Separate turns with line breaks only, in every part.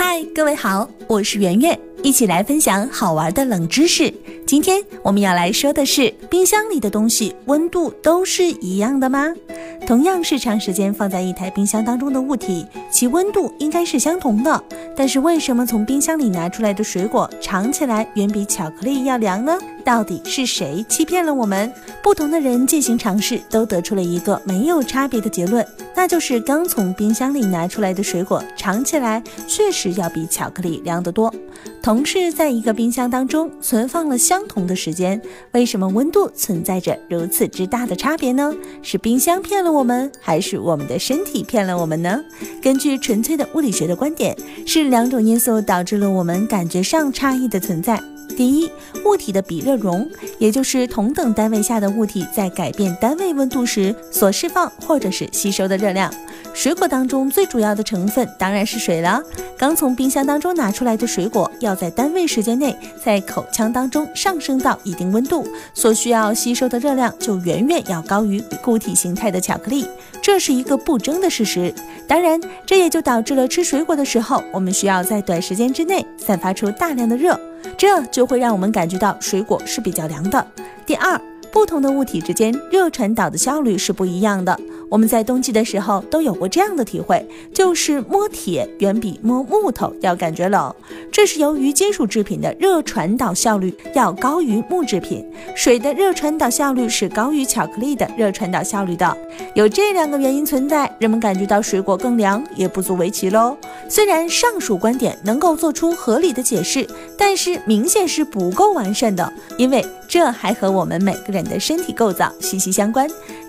嗨，各位好，我是圆圆，一起来分享好玩的冷知识。今天我们要来说的是，冰箱里的东西温度都是一样的吗？同样是长时间放在一台冰箱当中的物体，其温度应该是相同的。但是为什么从冰箱里拿出来的水果尝起来远比巧克力要凉呢？到底是谁欺骗了我们？不同的人进行尝试，都得出了一个没有差别的结论，那就是刚从冰箱里拿出来的水果尝起来确实要比巧克力凉得多。同是在一个冰箱当中存放了相同的时间，为什么温度存在着如此之大的差别呢？是冰箱骗了我们，还是我们的身体骗了我们呢？根据纯粹的物理学的观点，是两种因素导致了我们感觉上差异的存在。第一，物体的比热容，也就是同等单位下的物体在改变单位温度时所释放或者是吸收的热量。水果当中最主要的成分当然是水了。刚从冰箱当中拿出来的水果，要在单位时间内在口腔当中上升到一定温度，所需要吸收的热量就远远要高于固体形态的巧克力，这是一个不争的事实。当然，这也就导致了吃水果的时候，我们需要在短时间之内散发出大量的热。这就会让我们感觉到水果是比较凉的。第二，不同的物体之间热传导的效率是不一样的。我们在冬季的时候都有过这样的体会，就是摸铁远比摸木头要感觉冷。这是由于金属制品的热传导效率要高于木制品，水的热传导效率是高于巧克力的热传导效率的。有这两个原因存在，人们感觉到水果更凉也不足为奇喽。虽然上述观点能够做出合理的解释，但是明显是不够完善的，因为这还和我们每个人的身体构造息息相关。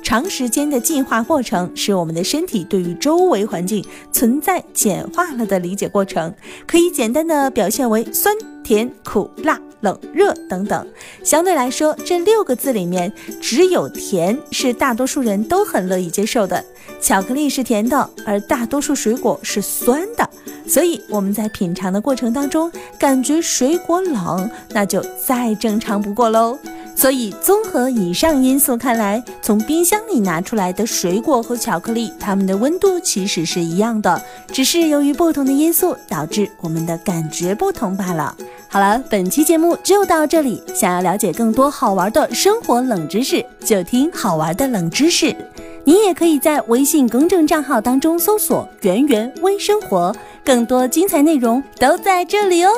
长时间的进化过程使我们的身体对于周围环境存在简化了的理解过程，可以简单的表现为酸、甜、苦、辣、冷、热等等。相对来说，这六个字里面只有甜是大多数人都很乐意接受的。巧克力是甜的，而大多数水果是酸的，所以我们在品尝的过程当中感觉水果冷，那就再正常不过喽。所以，综合以上因素看来，从冰箱里拿出来的水果和巧克力，它们的温度其实是一样的，只是由于不同的因素导致我们的感觉不同罢了。好了，本期节目就到这里。想要了解更多好玩的生活冷知识，就听好玩的冷知识。你也可以在微信公众账号当中搜索“圆圆微生活”，更多精彩内容都在这里哦。